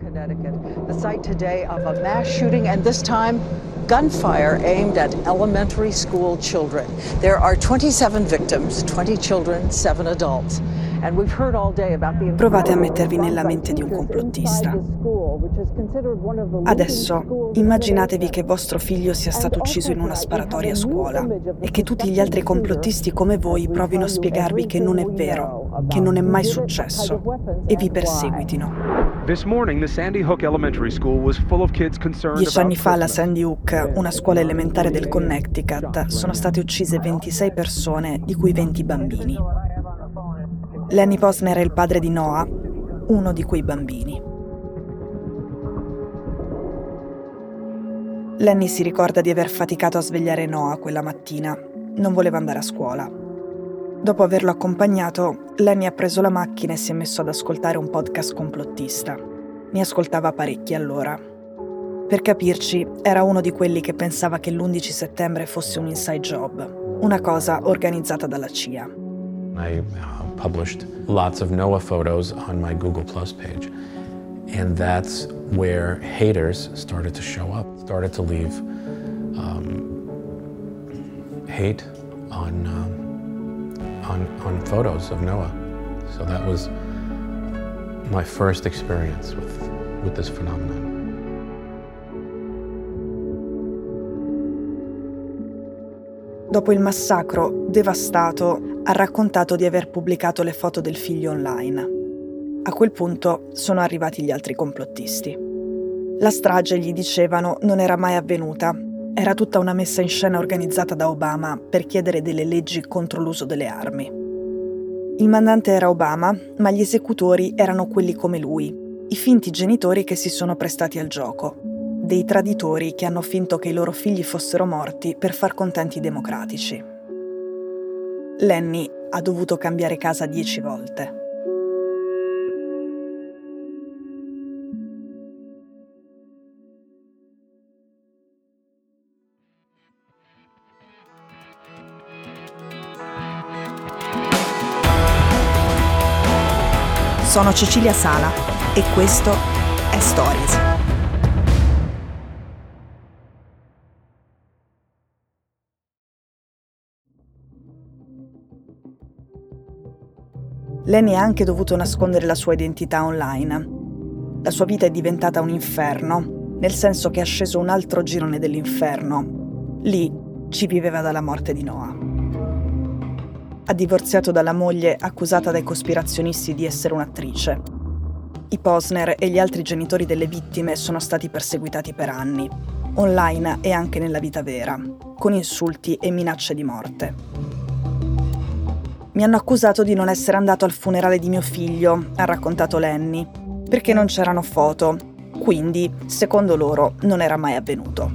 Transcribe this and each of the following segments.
Connecticut, the site today of a mass shooting, and this time gunfire aimed at elementary school children. There are 27 victims, 20 children, 7 adults. Provate a mettervi nella mente di un complottista. Adesso immaginatevi che vostro figlio sia stato ucciso in una sparatoria a scuola e che tutti gli altri complottisti come voi provino a spiegarvi che non è vero, che non è mai successo e vi perseguitino. Dieci anni fa alla Sandy Hook, una scuola elementare del Connecticut, sono state uccise 26 persone, di cui 20 bambini. Lenny Posner è il padre di Noah, uno di quei bambini. Lenny si ricorda di aver faticato a svegliare Noah quella mattina. Non voleva andare a scuola. Dopo averlo accompagnato, Lenny ha preso la macchina e si è messo ad ascoltare un podcast complottista. Ne ascoltava parecchi allora. Per capirci, era uno di quelli che pensava che l'11 settembre fosse un inside job, una cosa organizzata dalla CIA. I uh, published lots of Noah photos on my Google Plus page. And that's where haters started to show up, started to leave um, hate on, um, on, on photos of Noah. So that was my first experience with, with this phenomenon. Dopo il massacro, devastato, ha raccontato di aver pubblicato le foto del figlio online. A quel punto sono arrivati gli altri complottisti. La strage, gli dicevano, non era mai avvenuta. Era tutta una messa in scena organizzata da Obama per chiedere delle leggi contro l'uso delle armi. Il mandante era Obama, ma gli esecutori erano quelli come lui, i finti genitori che si sono prestati al gioco dei traditori che hanno finto che i loro figli fossero morti per far contenti i democratici. Lenny ha dovuto cambiare casa dieci volte. Sono Cecilia Sala e questo è Stories. Lenny ha anche dovuto nascondere la sua identità online. La sua vita è diventata un inferno, nel senso che ha sceso un altro girone dell'inferno. Lì ci viveva dalla morte di Noah. Ha divorziato dalla moglie accusata dai cospirazionisti di essere un'attrice. I Posner e gli altri genitori delle vittime sono stati perseguitati per anni, online e anche nella vita vera, con insulti e minacce di morte. Mi hanno accusato di non essere andato al funerale di mio figlio, ha raccontato Lenny, perché non c'erano foto. Quindi, secondo loro, non era mai avvenuto.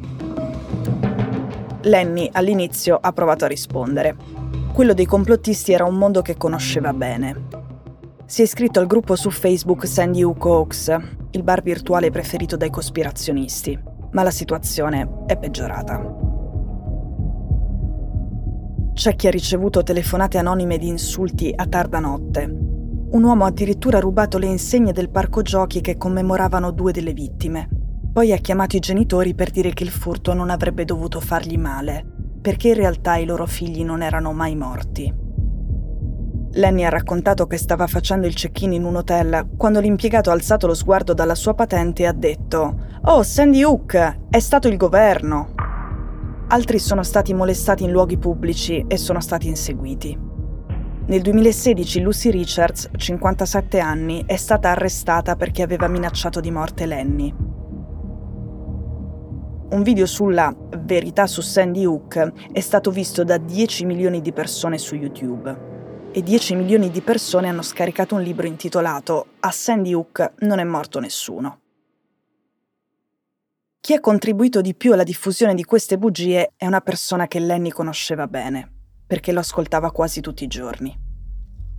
Lenny all'inizio ha provato a rispondere. Quello dei complottisti era un mondo che conosceva bene. Si è iscritto al gruppo su Facebook Sandy Hook Oaks, il bar virtuale preferito dai cospirazionisti, ma la situazione è peggiorata. C'è chi ha ricevuto telefonate anonime di insulti a tarda notte. Un uomo ha addirittura rubato le insegne del parco giochi che commemoravano due delle vittime. Poi ha chiamato i genitori per dire che il furto non avrebbe dovuto fargli male, perché in realtà i loro figli non erano mai morti. Lenny ha raccontato che stava facendo il check-in in un hotel quando l'impiegato ha alzato lo sguardo dalla sua patente e ha detto Oh, Sandy Hook, è stato il governo. Altri sono stati molestati in luoghi pubblici e sono stati inseguiti. Nel 2016 Lucy Richards, 57 anni, è stata arrestata perché aveva minacciato di morte Lenny. Un video sulla verità su Sandy Hook è stato visto da 10 milioni di persone su YouTube e 10 milioni di persone hanno scaricato un libro intitolato A Sandy Hook non è morto nessuno. Chi ha contribuito di più alla diffusione di queste bugie è una persona che Lenny conosceva bene, perché lo ascoltava quasi tutti i giorni.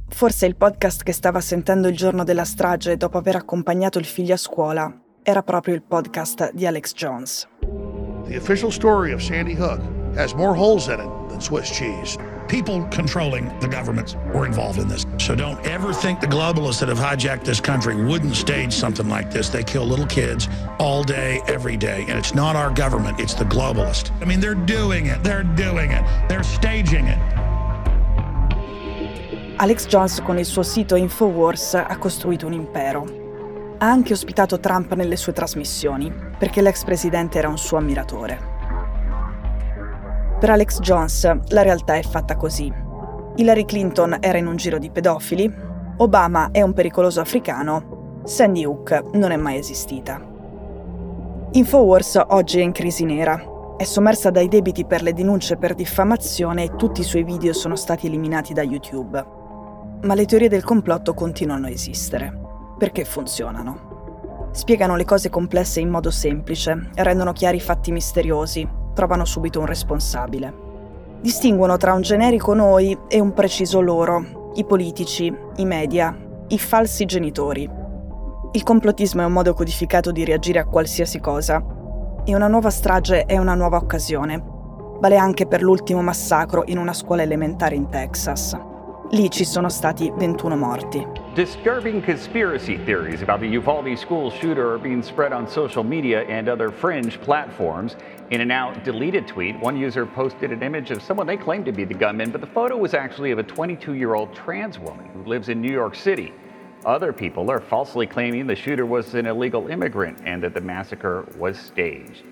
Forse il podcast che stava sentendo il giorno della strage dopo aver accompagnato il figlio a scuola era proprio il podcast di Alex Jones. The official story of Sandy Hook has more holes in it than Swiss cheese. People controlling the governments were involved in this. So don't ever think the globalists that have hijacked this country wouldn't stage something like this. They kill little kids all day, every day. And it's not our government, it's the globalist. I mean, they're doing it. They're doing it. They're staging it. Alex Jones con il suo sito Infowars ha costruito un impero. Ha anche ospitato Trump nelle sue trasmissioni, perché l'ex presidente era un suo ammiratore. Per Alex Jones la realtà è fatta così. Hillary Clinton era in un giro di pedofili, Obama è un pericoloso africano, Sandy Hook non è mai esistita. Infowars oggi è in crisi nera. È sommersa dai debiti per le denunce per diffamazione e tutti i suoi video sono stati eliminati da YouTube ma le teorie del complotto continuano a esistere. Perché funzionano? Spiegano le cose complesse in modo semplice, rendono chiari i fatti misteriosi, trovano subito un responsabile. Distinguono tra un generico noi e un preciso loro, i politici, i media, i falsi genitori. Il complottismo è un modo codificato di reagire a qualsiasi cosa e una nuova strage è una nuova occasione. Vale anche per l'ultimo massacro in una scuola elementare in Texas. Lì ci sono stati 21 morti. Disturbing conspiracy theories about the Uvalde school shooter are being spread on social media and other fringe platforms. In a now deleted tweet, one user posted an image of someone they claimed to be the gunman, but the photo was actually of a 22 year old trans woman who lives in New York City. Other people are falsely claiming the shooter was an illegal immigrant and that the massacre was staged.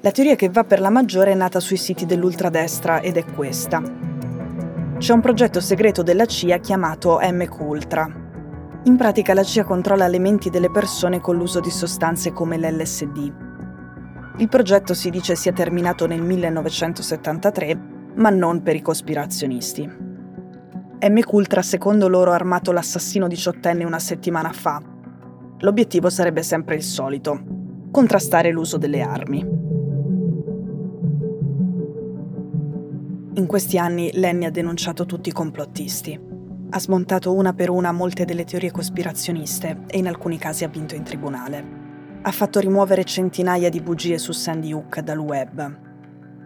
La teoria che va per la maggiore è nata sui siti dell'ultradestra ed è questa. C'è un progetto segreto della CIA chiamato MQ Ultra. In pratica la CIA controlla le menti delle persone con l'uso di sostanze come l'LSD. Il progetto si dice sia terminato nel 1973, ma non per i cospirazionisti. MQ Ultra secondo loro ha armato l'assassino diciottenne una settimana fa. L'obiettivo sarebbe sempre il solito, contrastare l'uso delle armi. In questi anni Lenny ha denunciato tutti i complottisti. Ha smontato una per una molte delle teorie cospirazioniste e in alcuni casi ha vinto in tribunale. Ha fatto rimuovere centinaia di bugie su Sandy Hook dal web.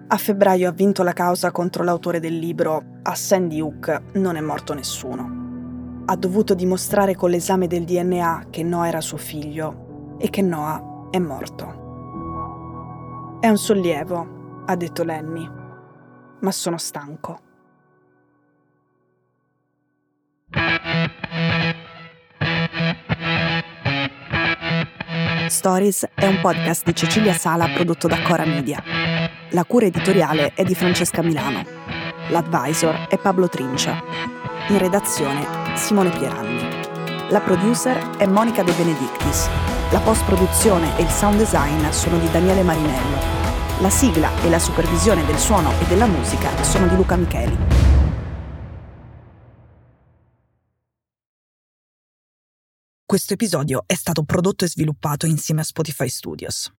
A febbraio ha vinto la causa contro l'autore del libro A Sandy Hook non è morto nessuno. Ha dovuto dimostrare con l'esame del DNA che Noah era suo figlio e che Noah è morto. È un sollievo, ha detto Lenny ma sono stanco. Stories è un podcast di Cecilia Sala prodotto da Cora Media. La cura editoriale è di Francesca Milano. L'advisor è Pablo Trincia. In redazione Simone Pieranni. La producer è Monica De Benedictis. La post-produzione e il sound design sono di Daniele Marinello. La sigla e la supervisione del suono e della musica sono di Luca Micheli. Questo episodio è stato prodotto e sviluppato insieme a Spotify Studios.